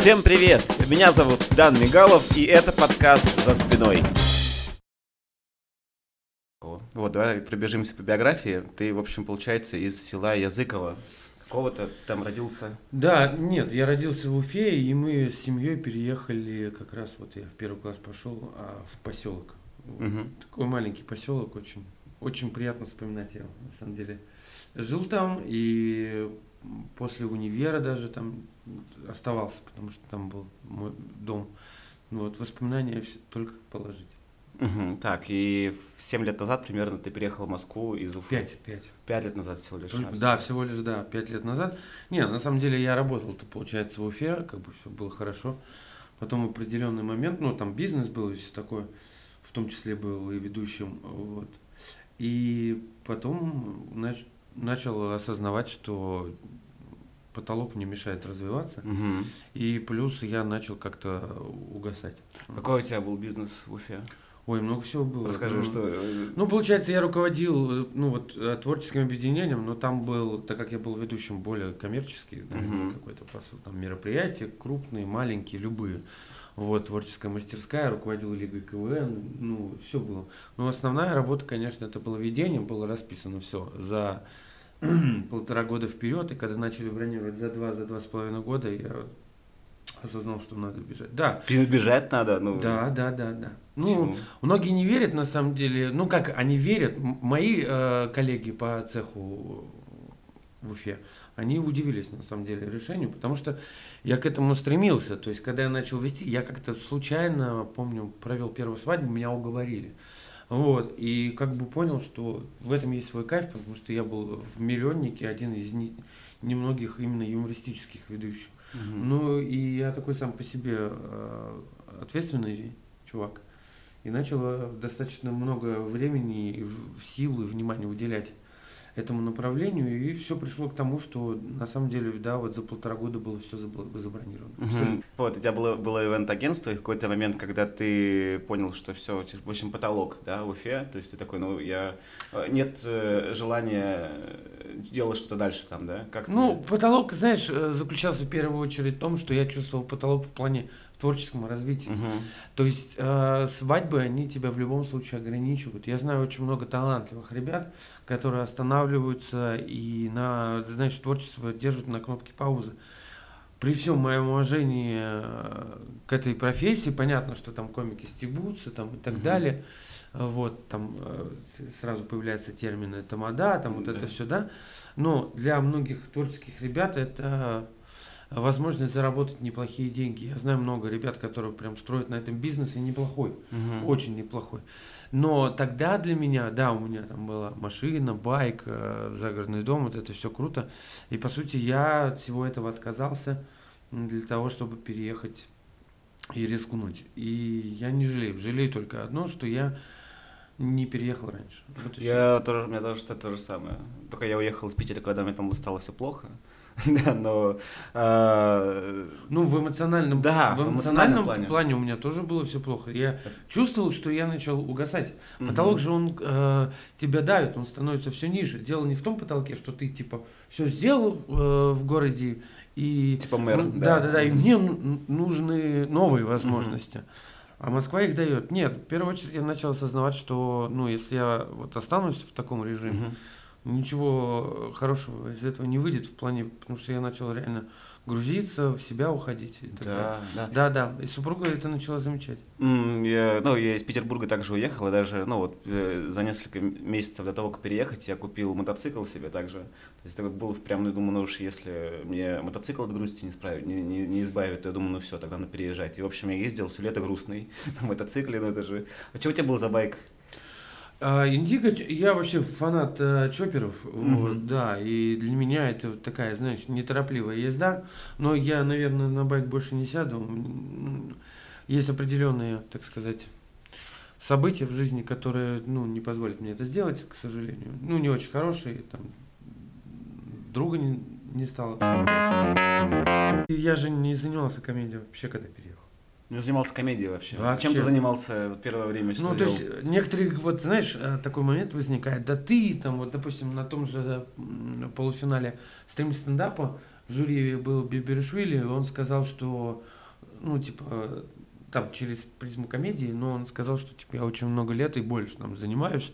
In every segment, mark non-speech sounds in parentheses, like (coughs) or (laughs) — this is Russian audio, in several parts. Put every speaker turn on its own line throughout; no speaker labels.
Всем привет! Меня зовут Дан Мигалов, и это подкаст «За спиной». Вот, давай пробежимся по биографии. Ты, в общем, получается, из села Языково. Какого-то там родился?
Да, нет, я родился в Уфе, и мы с семьей переехали, как раз вот я в первый класс пошел, а в поселок.
Мгм.
Такой маленький поселок, очень, очень приятно вспоминать его, на самом деле. Жил там, и после универа даже там оставался, потому что там был мой дом. Вот, воспоминания все только положить.
Мгм. Так, и в 7 лет назад примерно ты переехал в Москву из Уфы.
Пять, пять.
Пять лет назад всего лишь.
Только-. Да, всего лишь, да, пять лет назад. Не, на самом деле я работал-то, получается, в Уфе, как бы все было хорошо. Потом в определенный момент, ну, там бизнес был и все такое, в том числе был и ведущим, вот. И потом нач- начал осознавать, что потолок мне мешает развиваться,
Мгм.
и плюс я начал как-то угасать.
Какой у тебя был бизнес в Уфе?
Ой, много всего было.
Расскажи,
Ну,
что... э,
Ну, получается, я руководил, э, ну, вот, э, творческим объединением, но там был, так как я был ведущим более коммерческий, наверное,
Мгм.
какой-то посыл, там мероприятия, крупные, маленькие, любые. Вот, творческая мастерская, руководил Лигой КВН, ну, все было. Но основная работа, конечно, это было ведение, было расписано все за (clears throat) полтора года вперед, и когда начали бронировать за два, за два с половиной года, я осознал, что надо бежать. Да,
Бежать надо, ну...
да, да, да, да. Ну,
почему?
Многие не верят, на самом деле. Ну, как они верят, мои э, коллеги по цеху в Уфе, они удивились, на самом деле, решению, потому что я к этому стремился. То есть, когда я начал вести, я как-то случайно, помню, провел первую свадьбу, меня уговорили. Вот, и как бы понял, что в этом есть свой кайф, потому что я был в «Миллионнике», один из не- немногих именно юмористических ведущих.
Мгм.
Ну, и я такой сам по себе э, ответственный чувак. И начал достаточно много времени, сил и внимания уделять этому направлению. И все пришло к тому, что на самом деле, да, вот за полтора года было все забронировано.
Мгм.
Абсолютно.
Вот, у тебя было, было ивент-агентство, и в какой-то момент, когда ты понял, что все, в общем, потолок, да, в Уфе, то есть ты такой, ну, я... э, Нет э, желания э, делать что-то дальше там, да? Как ты-
Ну, потолок, знаешь, заключался в первую очередь в том, что я чувствовал потолок в плане творческом развитии.
Мгм.
То есть э, свадьбы, они тебя в любом случае ограничивают. Я знаю очень много талантливых ребят, которые останавливаются и на, знаешь, творчество держат на кнопке паузы. При всем моем уважении э, к этой профессии, понятно, что там комики стебутся там, и так
Мгм.
далее. Вот, там э, сразу появляются термины тамада, там вот
Да.
это все, да. Но для многих творческих ребят это возможность заработать неплохие деньги. Я знаю много ребят, которые прям строят на этом бизнес, и неплохой,
Мгм.
очень неплохой. Но тогда для меня, да, у меня там была машина, байк, э, загородный дом, вот это все круто. И по сути я от всего этого отказался для того, чтобы переехать и рискнуть. И я не жалею. Жалею только одно, что я не переехал раньше. Вот.
Я тоже, у меня тоже что-то то же самое. Только я уехал из Питера, когда мне там стало все плохо. (laughs) Да, но... а,
Ну, в эмоциональном,
Да,
в
эмоциональном
эмоциональном
плане.
плане. у меня тоже было все плохо. Я чувствовал, что я начал угасать. Потолок же он э, тебя давит, он становится все ниже. Дело не в том потолке, что ты типа все сделал э, в городе и
Типа мэр,
ну,
да.
да, да, да, и мне нужны новые возможности. А Москва их дает. Нет, в первую очередь я начал осознавать, что ну если я вот останусь в таком режиме,
Мгм.
Ничего хорошего из этого не выйдет в плане, потому что я начал реально грузиться, в себя уходить. И так далее.
Да, да.
Да, да. И супруга это начала замечать.
М, Я, ну, я из Петербурга также уехал, и даже, ну, вот, э, за несколько месяцев до того, как переехать, я купил мотоцикл себе также. То есть, это был прям, ну, думаю, ну уж если мне мотоцикл от грусти не, справить, не, не, не избавит, то я думаю, ну все, тогда надо переезжать. И, в общем, я ездил все лето грустный (laughs) на мотоцикле, ну это же... А что у тебя был за байк?
А, Индиго, я вообще фанат э, чоперов, вот, да, и для меня это вот такая, знаешь, неторопливая езда, но я, наверное, на байк больше не сяду. М, Есть определенные, так сказать, события в жизни, которые, ну, не позволят мне это сделать, к сожалению. Ну, не очень хорошие, там, друга не, не стало. И я же не занимался комедией вообще, когда переехал.
Ну, занимался комедией вообще.
Вообще.
Чем ты занимался вот первое время?
Ну, то есть, э, некоторые, вот, знаешь, э, такой момент возникает, да ты, там, вот, допустим, на том же полуфинале стрим стендапа, в жюри был Бибершвили, он сказал, что, ну, типа, там через призму комедии, но он сказал, что типа я очень много лет и больше там занимаюсь,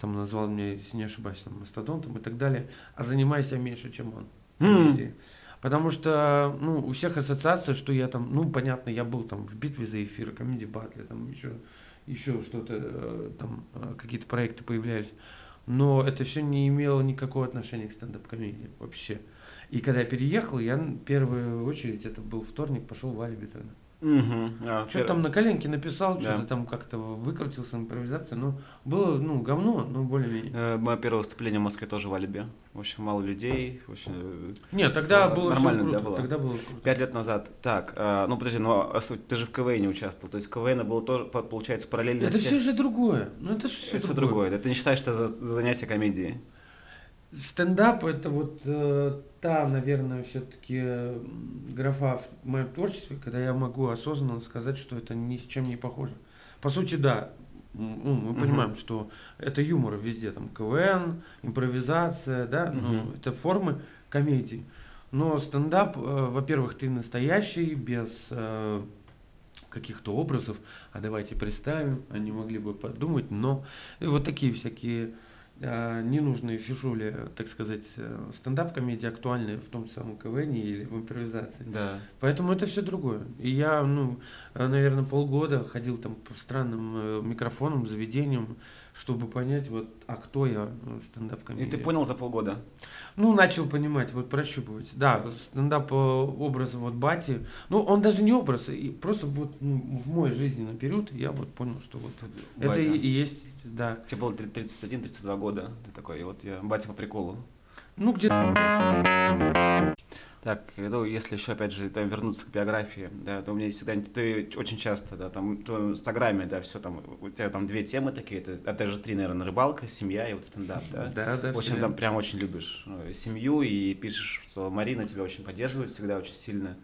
там назвал меня, если не ошибаюсь, там мастодонтом и так далее, а занимаюсь я меньше, чем он.
М.
Потому что, ну, у всех ассоциация, что я там, ну, понятно, я был там в битве за эфир, комедий батле, там еще, еще что-то, э, там э, какие-то проекты появлялись. Но это все не имело никакого отношения к стендап-комедии вообще. И когда я переехал, я в первую очередь, это был вторник, пошел в Алиби.
Мгм. А,
Что
пер-
там на коленке написал,
Да.
что-то там как-то выкрутился на импровизации. Ну, было, ну, говно, но более-менее.
Э, Мое первое выступление в Москве тоже в Алибе. В общем, мало людей. Общем, э,
Нет, тогда
Э,
было
нормально,
круто.
да, было?
Тогда было круто.
пять лет назад. Так, а, ну подожди, ну ты же в КВН участвовал. То есть КВН было тоже, по- получается, параллельно.
Это все же другое. Ну, это же все
Это
другое.
другое. Ты не считаешь это за, за занятие комедией?
Стендап это вот э, та, наверное, все-таки графа в моем творчестве, когда я могу осознанно сказать, что это ни с чем не похоже. По сути, да. Ну, мы понимаем, что это юмор везде, там КВН, импровизация, да, ну,
Мгм.
это формы комедии. Но стендап, э, во-первых, ты настоящий, без э, каких-то образов, а давайте представим, они могли бы подумать, но и вот такие всякие э, ненужные фишули, так сказать, э, стендап-комедии актуальны в том самом КВН или в импровизации.
Да.
Поэтому это все другое. И я, ну, э, наверное, полгода ходил там по странным э, микрофонам, заведениям, чтобы понять, вот, а кто я э,
И
стендап-комедия.
ты понял за полгода?
Ну, начал понимать, вот прощупывать. Да, стендап э, образ вот бати. Ну, он даже не образ, и просто вот ну, в мой жизненный период я вот понял, что вот это
Батя.
и, и есть, да.
Тебе было 31-32 года. Ты такой, и вот я батя по приколу.
Ну, где-то
Так, ну, если еще, опять же, там, вернуться к биографии, да, то у меня всегда, ты очень часто, да, там, в инстаграме, да, все там, у тебя там две темы такие, это, а даже три, наверное, рыбалка, семья и вот стендап, да.
Да, да.
В общем, там прям очень любишь э, семью и пишешь, что Марина тебя очень поддерживает всегда очень сильно.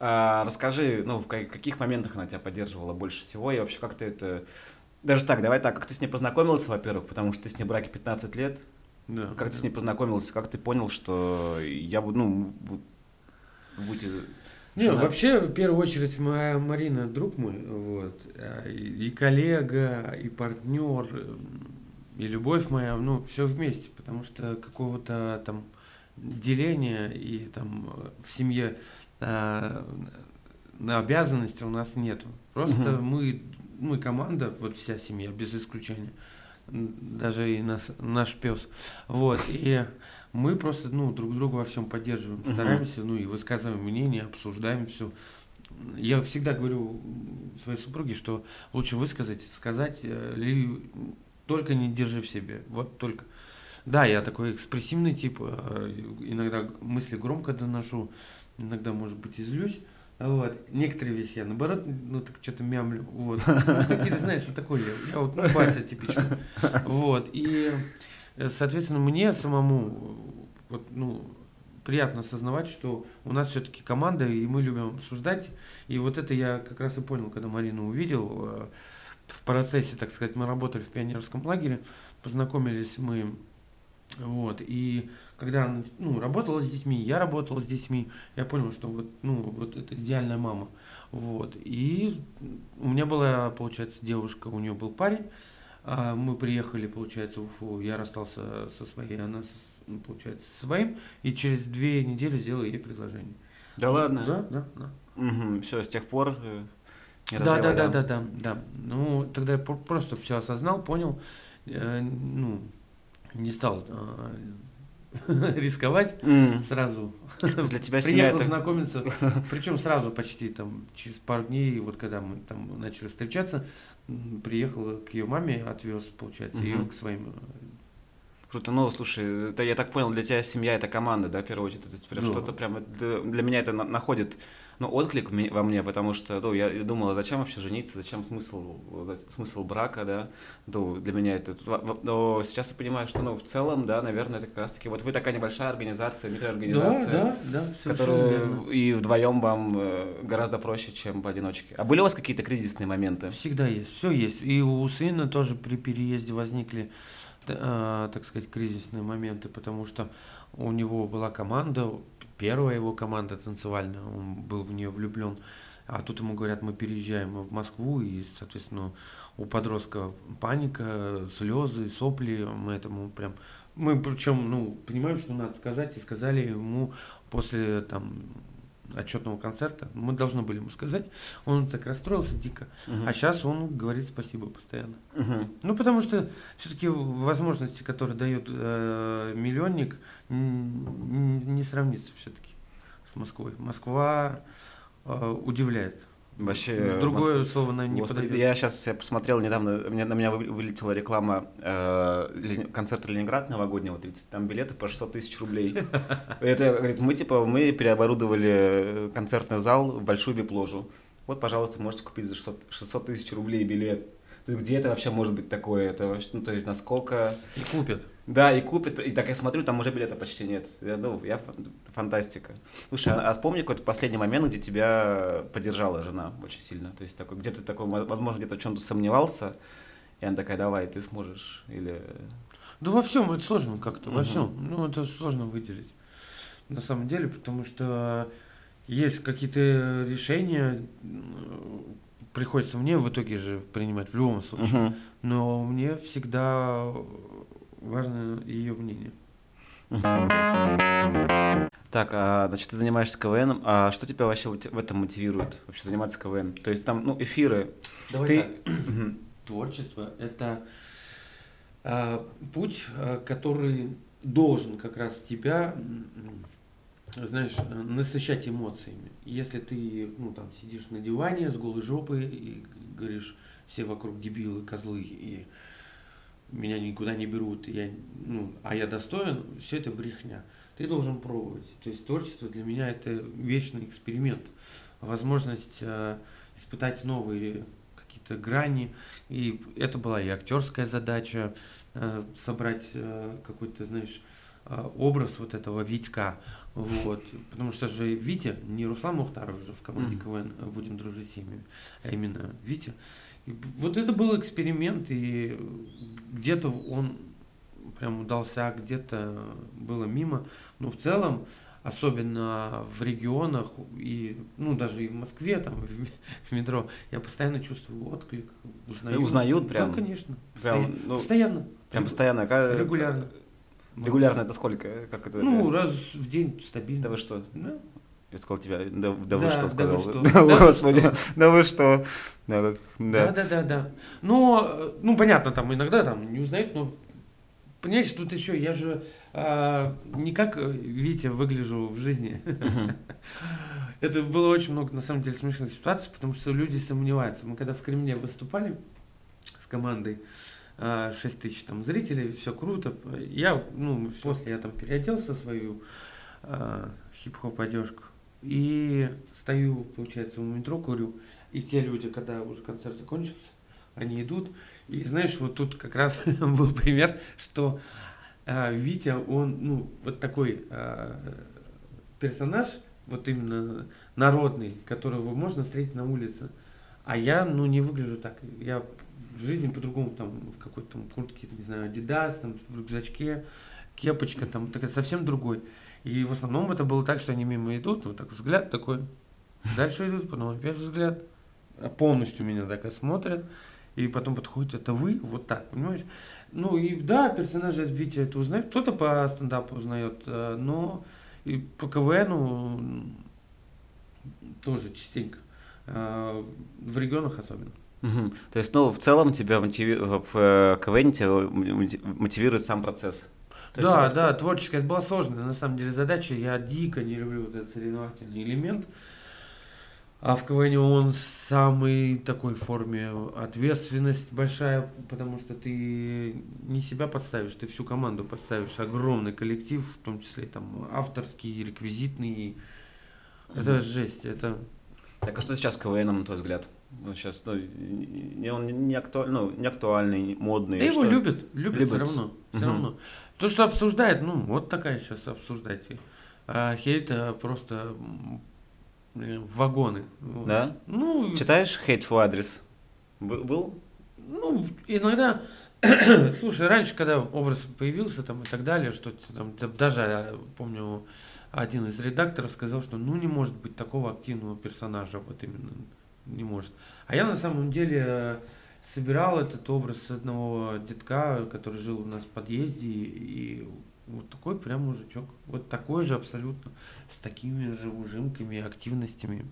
А, расскажи, ну, в ка- каких моментах она тебя поддерживала больше всего и вообще как ты это... Даже так, давай так, как ты с ней познакомился, во-первых, потому что ты с ней в браке 15 лет,
Да,
как ты с ней познакомился, как ты понял, что я буду, ну, в- будете...
Не,
жена-
вообще, в первую очередь, моя Марина друг мой, вот, а, и, и коллега, и партнер, э, и любовь моя, ну, все вместе, потому что какого-то там деления и там э, в семье а, на обязанности у нас нету. Просто
Мгм.
мы, мы команда, вот вся семья, без исключения, даже и нас, наш пес, вот, и мы просто, ну, друг друга во всем поддерживаем, стараемся, ну, и высказываем мнение, обсуждаем все. Я всегда говорю своей супруге, что лучше высказать, сказать, э, ли только не держи в себе, вот только. Да, я такой экспрессивный тип, э, иногда мысли громко доношу, иногда, может быть, и злюсь. Вот. Некоторые вещи я наоборот, ну так что-то мямлю. Вот. (laughs) Ну, какие-то, знаешь, что такое я. Я вот ну, батя типичный. Вот. И, э, соответственно, мне самому вот, ну, приятно осознавать, что у нас все-таки команда, и мы любим обсуждать. И вот это я как раз и понял, когда Марину увидел. э, В процессе, так сказать, мы работали в пионерском лагере, познакомились мы, вот, и когда ну, работала с детьми, я работал с детьми, я понял, что вот, ну, вот это идеальная мама, вот, и у меня была, получается, девушка, у нее был парень, а мы приехали, получается, в Уфу, я расстался со своей, она, ну, получается, со своим, и через две недели сделал ей предложение.
Да ладно?
Да, да, да.
все, с тех пор... э, не
Да, да, да, да, да, да. Ну, тогда я про- просто все осознал, понял, э, ну, не стал э, (laughs) рисковать,
М.
сразу (laughs)
Для тебя
приехал
это...
знакомиться, (laughs) причем сразу почти там через пару дней, вот когда мы там начали встречаться, приехал к ее маме, отвез, получается, ее
Мгм.
к своим. э,
Круто, ну слушай, это я так понял, для тебя семья это команда, да, в первую очередь, это прям
Да.
что-то прям для меня это на- находит, ну, отклик во мне, потому что, ну, я думал, а зачем вообще жениться, зачем смысл, смысл брака, да, ну, для меня это, но сейчас я понимаю, что, ну, в целом, да, наверное, это как раз-таки, вот вы такая небольшая организация,
Да,
микроорганизация,
да, да, совершенно
которая
верно.
и вдвоем вам э, гораздо проще, чем поодиночке. А были у вас какие-то кризисные моменты?
Всегда есть, все есть. И у сына тоже при переезде возникли, а, так сказать, кризисные моменты, потому что у него была команда, первая его команда танцевальная, он был в нее влюблен. А тут ему говорят, мы переезжаем в Москву, и, соответственно, у подростка паника, слезы, сопли, мы этому прям... Мы причем, ну, понимаем, что надо сказать, и сказали ему после там отчетного концерта, мы должны были ему сказать, он так расстроился дико,
Мгм.
а сейчас он говорит спасибо постоянно.
Мгм.
Ну, потому что все-таки возможности, которые дает э, миллионник, не сравнится все-таки с Москвой. Москва э, удивляет.
Вообще,
Другое слово, наверное, не
Господи,
подойдет.
я сейчас я посмотрел недавно, мне, на меня вы- вылетела реклама э, Лени- концерта Ленинград новогоднего, 30, там билеты по 600 тысяч рублей. Это, говорит, мы типа, мы переоборудовали э, концертный зал в большую вип-ложу. Вот, пожалуйста, можете купить за 600 600 тысяч рублей билет. То есть, где это вообще может быть такое? Это ну, то есть, насколько...
И купят.
Да, и купят, и так я смотрю, там уже билета почти нет. Я, ну, я фан- фантастика. Слушай, а, а вспомни какой-то последний момент, где тебя поддержала жена очень сильно. То есть такой, где ты такой, мо- возможно, где-то в чем-то сомневался, и она такая, давай, ты сможешь. Или
Да во всем это сложно как-то, во
Мгм.
всем. Ну, это сложно выделить. На самом деле, потому что есть какие-то решения, приходится мне в итоге же принимать в любом случае.
Мгм.
Но мне всегда важно ее мнение.
Так, а, значит, ты занимаешься КВН, а что тебя вообще в этом мотивирует, вообще заниматься КВН? То есть там, ну, эфиры.
Давай
Ты-
так. (clears throat) Творчество – это а, путь, а, который должен как раз тебя, знаешь, э, насыщать эмоциями. Если ты, ну, там, сидишь на диване с голой жопой и говоришь, все вокруг дебилы, козлы, и меня никуда не берут, я, ну, а я достоин, все это брехня. Ты должен пробовать. То есть творчество для меня это вечный эксперимент, возможность э, испытать новые какие-то грани. И это была и актерская задача, э, собрать э, какой-то, знаешь, э, образ вот этого Витька. Вот. Потому что же Витя, не Руслан Мухтаров же в команде
Мгм.
КВН «Будем дружить с семьями», а именно Витя. Вот это был эксперимент, и где-то он прям удался, а где-то было мимо. Но в целом, особенно в регионах и, ну, даже и в Москве, там, в, в метро, я постоянно чувствую отклик, узнаю.
Узнают прям?
Да, конечно.
Прям,
Постоянно.
ну,
постоянно.
прям
Регу-
постоянно. Ка-
Регулярно.
Регулярно это сколько? Как это?
Ну, раз в день стабильно.
Да вы что?
Да.
Я сказал тебя, да, да вы
Да,
что
да
сказал? (laughs)
вы что?
Да,
Да
господи,
что? (laughs)
да вы что? Да, да,
Да,
да.
да, да, да. Но, э, ну, понятно, там иногда там не узнают, но понимаете, тут еще я же а, не как э, Витя выгляжу в жизни. (laughs) Это было очень много, на самом деле, смешных ситуаций, потому что люди сомневаются. Мы когда в Кремле выступали с командой, 6 тысяч там зрителей, все круто. Я, ну, после я там переоделся свою а, хип-хоп одежку и стою, получается, в метро, курю. И те люди, когда уже концерт закончился, они идут. И знаешь, вот тут как раз (laughs) был пример, что а, Витя, он, ну, вот такой а, персонаж, вот именно народный, которого можно встретить на улице. А я, ну, не выгляжу так. Я в жизни по-другому, там, в какой-то там куртке, не знаю, Adidas, там, в рюкзачке, кепочка, там, такая совсем другой. И в основном это было так, что они мимо идут, вот так взгляд такой, дальше идут, потом опять взгляд, а полностью меня так осмотрят, и потом подходит, это вы, вот так, понимаешь? Ну и да, персонажи Витя это узнает, кто-то по стендапу узнает, э, но и по КВНу тоже частенько, э, в регионах особенно.
Мгм. То есть, ну, в целом тебя мотиви- в э, КВН тебя моти- мотивирует сам процесс. То есть,
да,
в
да,
ц-
творческая, это была сложная на самом деле задача. Я дико не люблю вот этот соревновательный элемент. А в КВН он самый такой форме ответственность большая, потому что ты не себя подставишь, ты всю команду подставишь. Огромный коллектив, в том числе там авторский, реквизитный. Это
Мгм.
жесть, это...
Так а что сейчас с КВНом, на твой взгляд? Ну, сейчас, ну, не, он не, актуаль, ну, не актуальный, модный.
Да его
что?
любят, любят, все
Любят.
равно. Все
Мгм.
равно. То, что обсуждает, ну, вот такая сейчас обсуждайте. А хейт а, просто вагоны.
Да?
Ну,
Читаешь hateful адрес? Был? был?
ну, иногда, (coughs) слушай, раньше, когда образ появился там и так далее, что там, даже, я помню, один из редакторов сказал, что ну не может быть такого активного персонажа, вот именно не может. А я на самом деле э, собирал этот образ одного детка, который жил у нас в подъезде, и вот такой прям мужичок, вот такой же абсолютно, с такими же ужимками, активностями.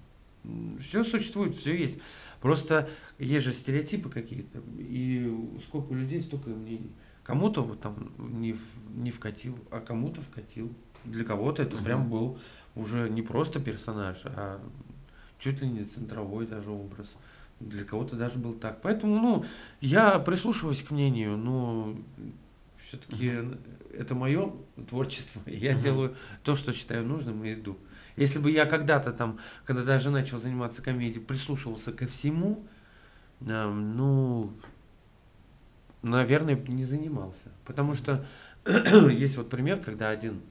Все существует, все есть. Просто есть же стереотипы какие-то, и сколько людей, столько мнений. Кому-то вот там не, не вкатил, а кому-то вкатил. Для кого-то это прям был уже не просто персонаж, а чуть ли не центровой даже образ. Для кого-то даже был так. Поэтому, ну, я прислушиваюсь к мнению, но все-таки uh-huh. это мое творчество. (laughs) Я uh-huh. делаю то, что считаю нужным и иду. Если бы я когда-то там, когда даже начал заниматься комедией, прислушивался ко всему, э, ну, наверное, не занимался. Потому что (clears throat) есть вот пример, когда один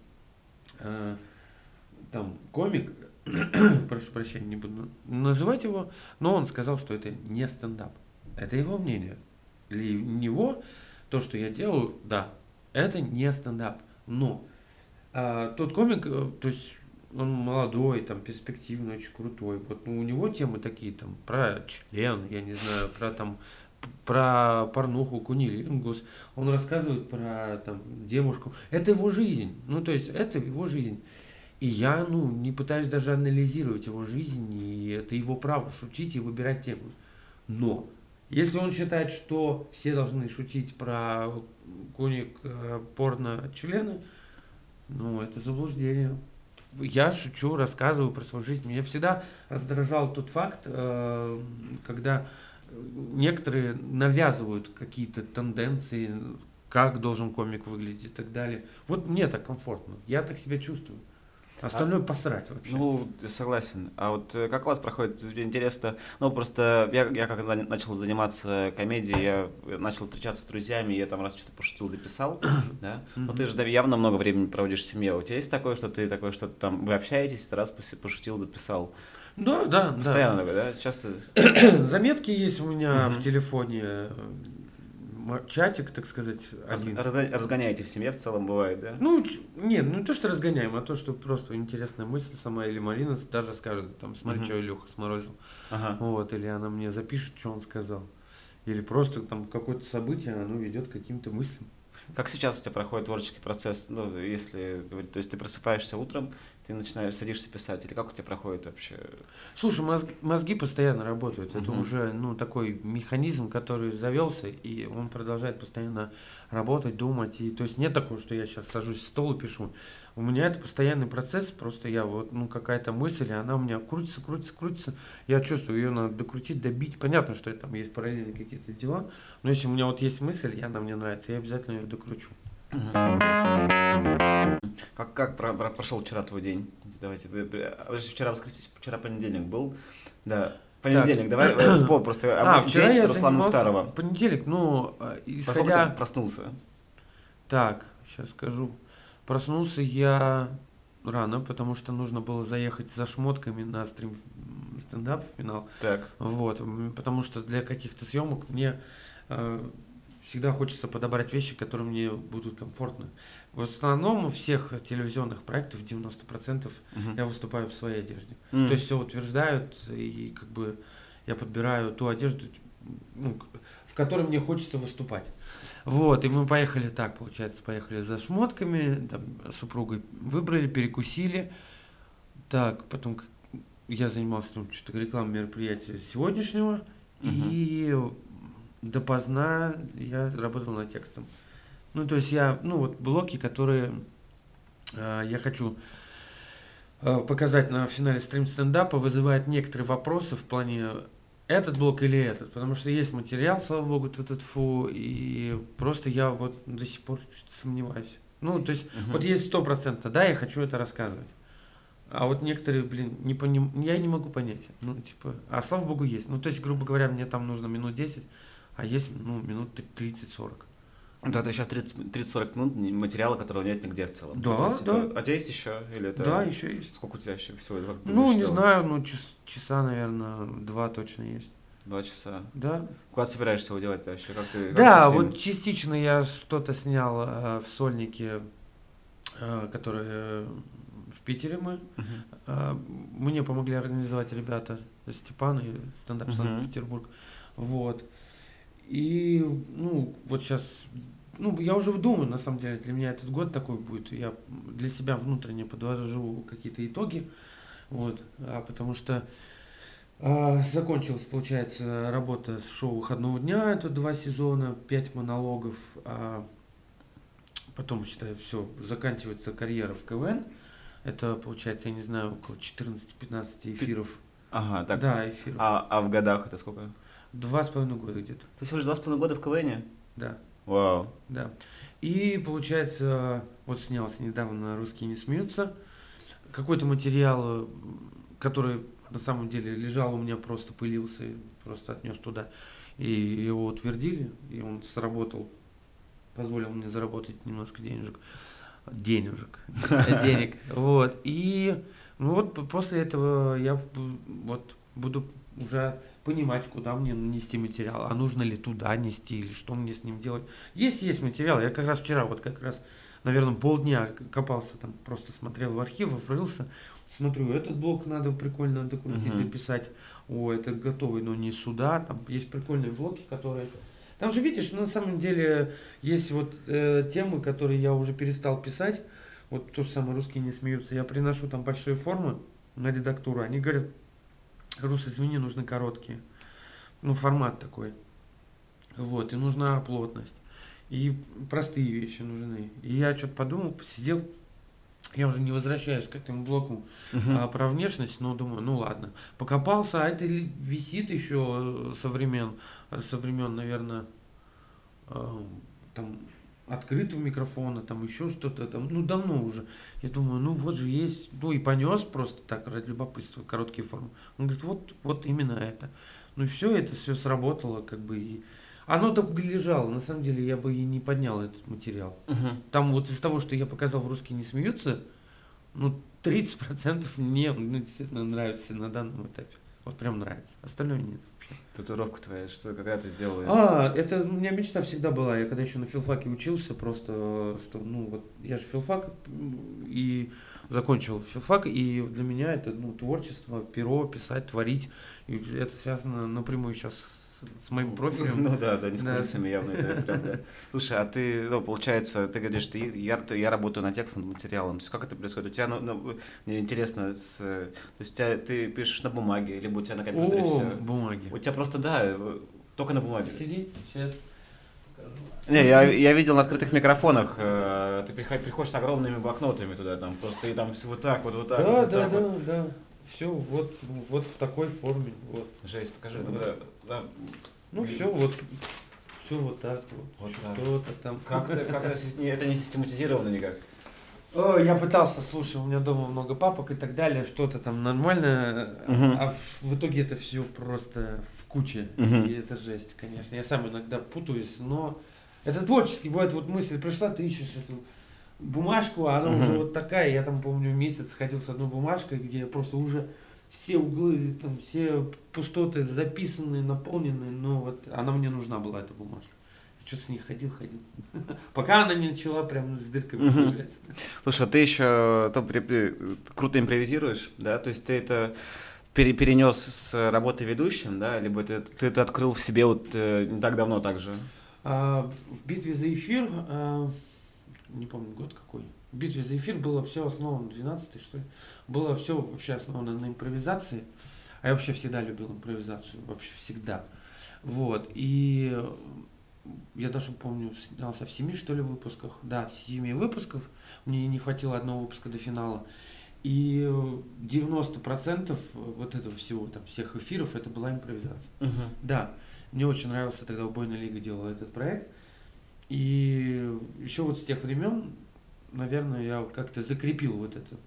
э, там комик, (coughs) прошу прощения, не буду называть его, но он сказал, что это не стендап. Это его мнение. Для него то, что я делаю, да, это не стендап. Но э, тот комик, э, то есть он молодой, там, перспективный, очень крутой. Вот ну, у него темы такие, там, про член, я не знаю, про там про порнуху, кунилингус, он рассказывает про там, девушку. Это его жизнь. Ну, то есть, это его жизнь. И я, ну, не пытаюсь даже анализировать его жизнь, и это его право шутить и выбирать тему. Но, если он считает, что все должны шутить про куник э, порно члены, ну, это заблуждение. Я шучу, рассказываю про свою жизнь. Меня всегда раздражал тот факт, э, когда некоторые навязывают какие-то тенденции, как должен комик выглядеть и так далее. Вот мне так комфортно, я так себя чувствую. Остальное а, посрать вообще.
Ну, согласен. А вот э, как у вас проходит? Интересно. Ну, просто я, я когда начал заниматься комедией, я начал встречаться с друзьями, я там раз что-то пошутил, записал, (coughs) да? Но ты же явно много времени проводишь в семье. У тебя есть такое, что ты такое, что там, вы общаетесь, раз пошутил, записал?
Да, да,
Постоянно да. да? Часто? (coughs)
Заметки есть у меня в телефоне, чатик, так сказать,
один. Разгоняете в семье в целом бывает, да?
Ну, ну не то, что разгоняем, а то, что просто интересная мысль сама, или Марина даже скажет, там, смотри, uh что Илюха сморозил. Ага. Вот, или она мне запишет, что он сказал. Или просто там какое-то событие, оно ведет к каким-то мыслям.
Как сейчас у тебя проходит творческий процесс, ну, если говорить, то есть ты просыпаешься утром, ты начинаешь, садишься писать, или как у тебя проходит вообще?
Слушай, мозги, мозги постоянно работают. Это уже ну, такой механизм, который завелся, и он продолжает постоянно работать, думать. И, то есть нет такого, что я сейчас сажусь в стол и пишу. У меня это постоянный процесс, просто я вот, ну, какая-то мысль, и она у меня крутится, крутится, крутится. Я чувствую, ее надо докрутить, добить. Понятно, что там есть параллельные какие-то дела, но если у меня вот есть мысль, и она мне нравится, я обязательно ее докручу.
Как, как про, про, прошел вчера твой день? Давайте. Вчера воскресенье, вчера понедельник был. Да. Понедельник, так. давай э, вспомним просто
а, вчера я Руслана Мухтарова. Понедельник, ну, э, исходя...
ты проснулся?
Так, сейчас скажу. Проснулся я рано, потому что нужно было заехать за шмотками на стрим стендап финал.
Так.
Вот, потому что для каких-то съемок мне э, всегда хочется подобрать вещи, которые мне будут комфортны. В основном у всех телевизионных проектов 90% uh-huh. я выступаю в своей одежде. Uh-huh. То есть все утверждают, и как бы я подбираю ту одежду, ну, в которой мне хочется выступать. Вот, и мы поехали так, получается, поехали за шмотками, там, супругой выбрали, перекусили. Так, потом я занимался там что-то рекламным мероприятием сегодняшнего, uh-huh. и допоздна я работал над текстом. Ну, то есть я, ну, вот блоки, которые э, я хочу э, показать на финале стрим стендапа, вызывают некоторые вопросы в плане этот блок или этот, потому что есть материал, слава богу, тут этот фу, и просто я вот до сих пор сомневаюсь. Ну, то есть, uh-huh. вот есть сто процентов, да, я хочу это рассказывать. А вот некоторые, блин, не поним... я не могу понять. Ну, типа, а слава богу, есть. Ну, то есть, грубо говоря, мне там нужно минут 10, а есть, ну, минут 30-40.
Да, это сейчас 30-40 минут материала, которого нет нигде в целом.
Да,
есть,
да.
Это, а здесь еще? Или это,
да, еще есть.
Сколько у тебя еще всего?
Как ну, не что? знаю, ну, час, часа, наверное, два точно есть.
Два часа?
Да.
Куда собираешься его делать вообще? Как ты,
да, ты вот частично я что-то снял э, в сольнике, э, который э, в Питере мы.
Мгм.
А, Мне помогли организовать ребята Степан и стендап
Мгм.
Санкт-Петербург. Вот. И, ну, вот сейчас, ну, я уже думаю, на самом деле, для меня этот год такой будет. Я для себя внутренне подвожу какие-то итоги. Вот. А, потому что а, закончилась, получается, работа с шоу выходного дня. Это два сезона, пять монологов. А потом, считаю, все, заканчивается карьера в КВН. Это, получается, я не знаю, около 14-15 эфиров.
Ага, так.
Да, эфиров.
А, а в годах это сколько?
Два с половиной года где-то.
Ты всего лишь два с половиной года в КВНе?
Да,
Вау.
да. И, получается, вот снялся недавно «Русские не смеются». Какой-то материал, который на самом деле лежал у меня, просто пылился, просто отнес туда. И его утвердили, и он сработал, позволил мне заработать немножко денежек. Денежек. Денег. (laughs) Вот. И ну вот после этого я вот буду уже понимать, куда мне нести материал, а нужно ли туда нести, или что мне с ним делать. Есть, есть материал. Я как раз вчера, вот как раз, наверное, полдня копался там, просто смотрел в архив, рылся, смотрю, этот блок надо прикольно докрутить,
Мгм.
дописать. О, это готовый, но не сюда. Там есть прикольные блоки, которые... Там же, видишь, на самом деле есть вот э, темы, которые я уже перестал писать. Вот то же самое, русские не смеются. Я приношу там большие формы на редактуру. Они говорят, Рус, извини, нужны короткие. Ну, формат такой. Вот, и нужна плотность. И простые вещи нужны. И я что-то подумал, посидел. Я уже не возвращаюсь к этому блоку
Мгм.
а, про внешность, но думаю, ну ладно. Покопался, а это висит еще со времен, со времен, наверное, э, там открытого микрофона, там еще что-то там, ну давно уже. Я думаю, ну вот же есть, ну и понес просто так ради любопытства короткие формы. Он говорит, вот, вот именно это. Ну все, это все сработало, как бы и оно так лежало, на самом деле я бы и не поднял этот материал.
Мгм.
Там вот из того, что я показал в «Русские не смеются», ну, 30% мне ну, действительно нравится на данном этапе. Вот прям нравится. Остальное нет.
Татуировка твоя, что когда ты сделал?
А, это у меня мечта всегда была. Я когда еще на филфаке учился, просто, что, ну, вот я же филфак и закончил филфак, и для меня это, ну, творчество, перо, писать, творить. И это связано напрямую сейчас с, моим профилем.
Ну да, да, не с
Да.
кулисами явно это прям, да. Слушай, а ты, ну, получается, ты говоришь, ты, я, ты- я работаю над текстом, над материалом. То есть как это происходит? У тебя, ну, ну, мне интересно, с, то есть у тебя, ты пишешь на бумаге, либо у тебя на компьютере
О,
все?
бумаги.
У тебя просто, да, э, только на бумаге.
Сиди, сейчас покажу.
Не, я, я видел на открытых микрофонах, э, ты приход- приходишь с огромными блокнотами туда, там просто и там все вот так вот, вот так
Да,
вот, вот
да,
так
да,
вот.
да. Все, вот, вот в такой форме. Вот.
Жесть, покажи, ну да, да.
Ну все, вот все вот так вот.
Вот так.
Что-то там.
Как это, как это, не- систематизировано никак.
О, я пытался, слушай, у меня дома много папок и так далее, что-то там нормально,
Мгм.
а в, в итоге это все просто в куче.
Мгм.
И это жесть, конечно. Я сам иногда путаюсь, но это творческий. Бывает, вот мысль пришла, ты ищешь эту бумажку, а она уже вот такая. Я там, помню, месяц ходил с одной бумажкой, где просто уже все углы, там все пустоты записаны, наполнены, но вот она мне нужна была, эта бумажка. Что-то с ней ходил, ходил. (laughs) Пока она не начала прям с дырками появляться.
Слушай, а ты еще то при- при- круто импровизируешь, да? То есть ты это пере- перенес с работы ведущим, да? Либо ты, ты это открыл в себе вот э, не так давно также?
А, в битве за эфир, а, не помню год какой, в битве за эфир было все основано, 12 что ли, было все вообще основано на импровизации. А я вообще всегда любил импровизацию, вообще всегда. Вот, и э, я даже помню, снялся в семи, что ли, выпусках. Да, в семи выпусков. Мне не хватило одного выпуска до финала. И э, 90% вот этого всего, там, всех эфиров, это была импровизация. Да, мне очень нравился тогда Убойная лига делала этот проект. И еще вот с тех времен, наверное, я как-то закрепил вот эту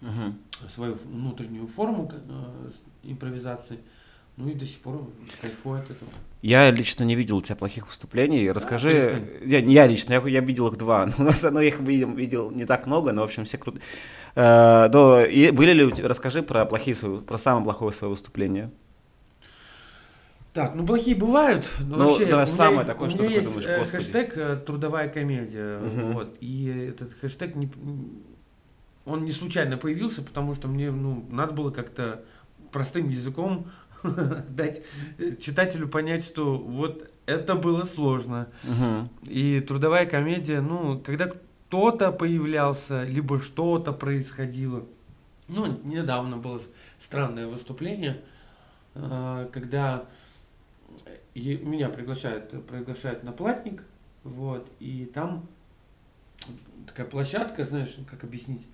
Мгм.
свою внутреннюю форму э, импровизации. Ну и до сих пор кайфую от этого.
Я лично не видел у тебя плохих выступлений. Расскажи.
перестань.
я, я лично, я, я видел их два. (laughs) У нас одно я их видел, видел не так много, но в общем все круто. Э, да, и были ли у тебя, расскажи про плохие свои, про самое плохое свое выступление.
Так, ну плохие бывают. Но
Ну,
вообще,
давай самое такое, что
меня
такое
есть,
думаешь,
э,
господи.
хэштег э, трудовая комедия.
Мгм.
Вот, и этот хэштег не, он не случайно появился, потому что мне ну, надо было как-то простым языком (laughs) дать э, читателю понять, что вот это было сложно.
Угу.
И трудовая комедия, ну, когда кто-то появлялся, либо что-то происходило. Ну, недавно было странное выступление, когда и меня приглашают, приглашают на платник, вот, и там такая площадка, знаешь, как объяснить,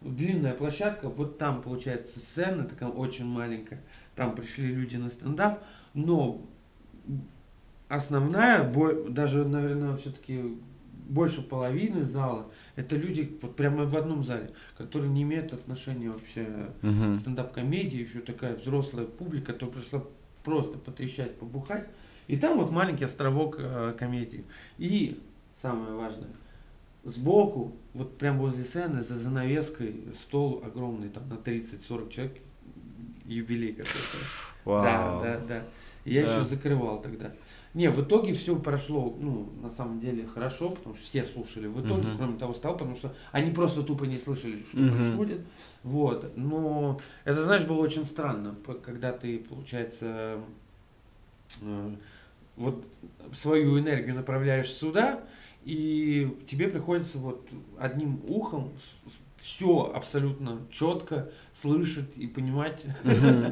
длинная площадка, вот там получается сцена, такая очень маленькая, там пришли люди на стендап, но основная, даже, наверное, все-таки больше половины зала, это люди вот прямо в одном зале, которые не имеют отношения вообще
Мгм.
к стендап-комедии, еще такая взрослая публика, которая пришла просто потрещать, побухать. И там вот маленький островок э, комедии. И самое важное, сбоку, вот прям возле сцены, за занавеской, стол огромный, там на 30-40 человек, юбилей какой-то.
Вау.
Да, да, да. Я
Да.
еще закрывал тогда. Не, в итоге все прошло, ну, на самом деле, хорошо, потому что все слушали. В итоге,
Мгм.
кроме того, стал, потому что они просто тупо не слышали, что
Мгм.
происходит. Вот. Но это, знаешь, было очень странно, когда ты, получается, э, вот свою энергию направляешь сюда, и тебе приходится вот одним ухом все абсолютно четко слышать и понимать.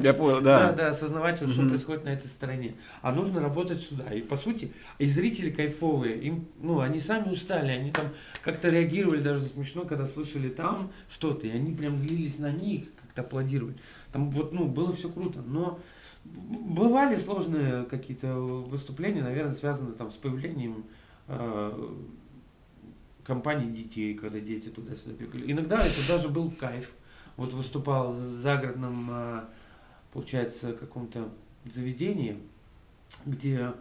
Я понял, (laughs)
Да,
да.
да, осознавать, вот, что происходит на этой стороне. А нужно работать сюда. И по сути, и зрители кайфовые, им, ну, они сами устали, они там как-то реагировали даже смешно, когда слышали там что-то, и они прям злились на них, как-то аплодировали. Там вот, ну, было все круто, но бывали сложные какие-то выступления, наверное, связанные там с появлением э, компаний детей, когда дети туда-сюда бегали. Иногда это даже был кайф. Вот выступал в загородном, а, получается, каком-то заведении, где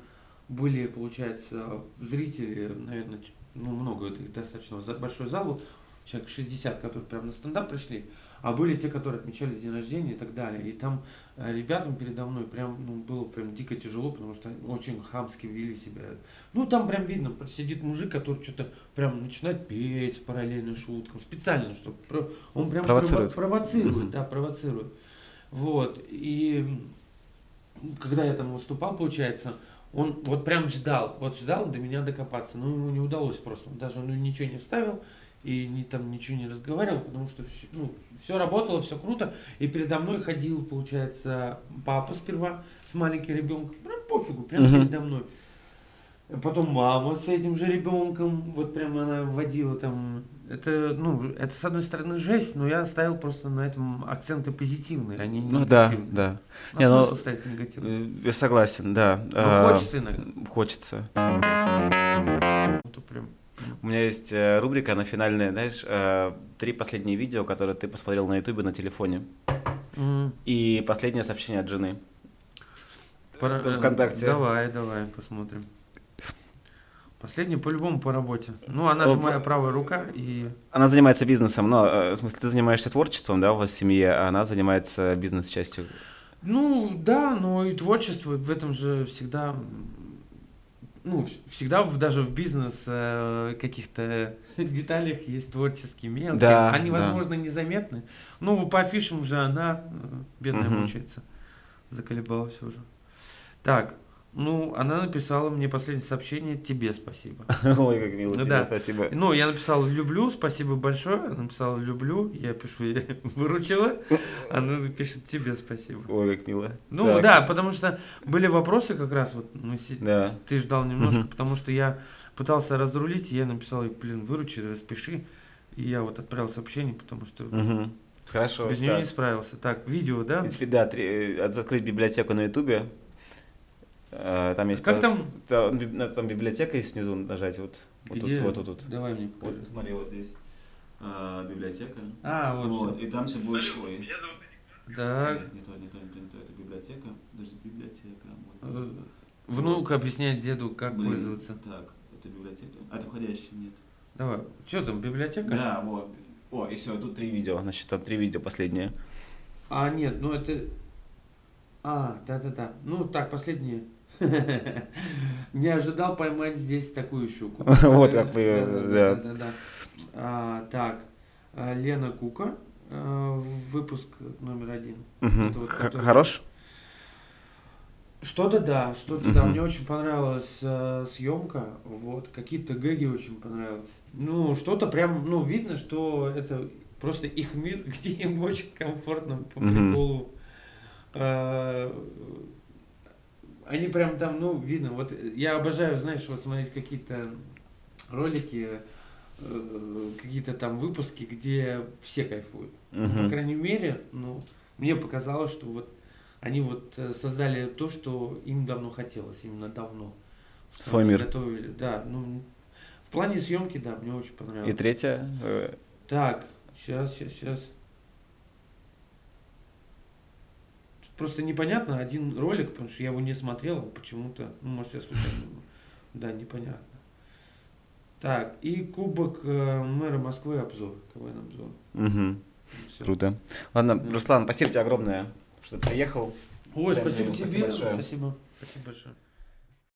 были, получается, зрители, наверное, ну, много, это достаточно большой зал, человек 60, которые прям на стендап пришли, а были те, которые отмечали день рождения и так далее. И там э, ребятам передо мной прям ну, было прям дико тяжело, потому что они очень хамски вели себя. Ну, там прям видно, сидит мужик, который что-то прям начинает петь параллельно шуткам, специально, чтобы он прям
Провоцирует.
прово- провоцирует,
Мгм.
да, провоцирует. Вот. И когда я там выступал, получается, он вот прям ждал, вот ждал до меня докопаться, но ему не удалось просто, он даже ну, ничего не вставил и не, там ничего не разговаривал, потому что все, ну, все работало, все круто, и передо мной ходил, получается, папа сперва с маленьким ребенком, прям пофигу, прям
Мгм.
передо мной. Потом мама с этим же ребенком, вот прям она водила там. Это, ну, это с одной стороны жесть, но я ставил просто на этом акценты позитивные, а не
Ну да,
негативные.
да.
А
Не, ну,
ставить негативные?
Э, Я согласен, да.
Ну,
А,
хочется иногда.
Хочется.
Это прям...
У меня есть э, рубрика на финальная, знаешь, э, три последние видео, которые ты посмотрел на ютубе на телефоне. И последнее сообщение от жены.
пора-
Это ВКонтакте.
Давай, давай, посмотрим. Последний по-любому по работе. Ну, она же
О,
моя правая рука, и...
Она занимается бизнесом, но, э, в смысле, ты занимаешься творчеством, да, у вас в семье, а она занимается бизнес-частью.
Ну, да, но и творчество в этом же всегда... Ну, всегда в- даже в бизнес э, каких-то (laughs) деталях есть творческие мелкие.
Да,
Они,
да.
возможно, незаметны. Ну, по афишам же она, э, бедная,
Мгм.
мучается. Заколебалась уже. Так, ну, она написала мне последнее сообщение «Тебе спасибо». (laughs)
Ой, как мило,
Ну
тебе
да.
спасибо.
Ну, я написал «люблю», спасибо большое. Она написала «люблю», я пишу (laughs) «я выручила». Она пишет «тебе спасибо».
Ой, как мило.
Ну
Так,
да, потому что были вопросы как раз, вот мы си-
Да.
ты ждал немножко,
Мгм.
потому что я пытался разрулить, и я написал ей, блин, выручи, распиши. И я вот отправил сообщение, потому что
Мгм. Хорошо.
без нее
так.
не справился. Так, видео, да?
И теперь, да, три- э, закрыть библиотеку на ютубе. Э, Там есть...
Как
по-
там?
Там, библиотека есть снизу нажать, вот, вот тут, вот тут, вот.
Давай мне
Вот,
покажи.
смотри, вот здесь а, библиотека.
А, вот,
Вот, и там все будет... Ой,
Так,
нет, не то, не то, не то, не то, это библиотека. Даже библиотека. Вот.
э, внук объясняет деду, как
Блин,
пользоваться.
Так, это библиотека. А это входящий, нет.
Давай, что там, библиотека?
Да, вот. О, и все, тут три видео. Значит, там три видео последние.
А, нет, ну это... А, да-да-да. Ну, так, последнее. (laughs) Не ожидал поймать здесь такую щуку. (laughs)
Вот как вы, да.
А, Так, э, Лена Кука, э, выпуск номер один.
Хорош?
Что-то да, что-то да. Мне очень понравилась э, съемка, вот, какие-то гэги очень понравились. Ну, что-то прям, ну, видно, что это просто их мир, (laughs) где им очень комфортно по приколу. Они прям там, ну, видно, вот я обожаю, знаешь, вот смотреть какие-то ролики, э, какие-то там выпуски, где все кайфуют. Ну, По крайней мере, ну, мне показалось, что вот они вот э, создали то, что им давно хотелось, именно давно.
Свой мир.
Готовили, да. Ну, в плане съемки, да, мне очень понравилось.
И третья? э,
Так, сейчас, сейчас, сейчас. Просто непонятно один ролик, потому что я его не смотрел, почему-то, ну, может, я случайно, да, непонятно. Так, и Кубок э, мэра Москвы обзор, КВН обзор.
мгм.
Всё.
Круто. Ладно,
Да.
Руслан, спасибо тебе огромное, что ты приехал.
Ой, спасибо
мило,
тебе.
спасибо большое.
Спасибо. Спасибо большое.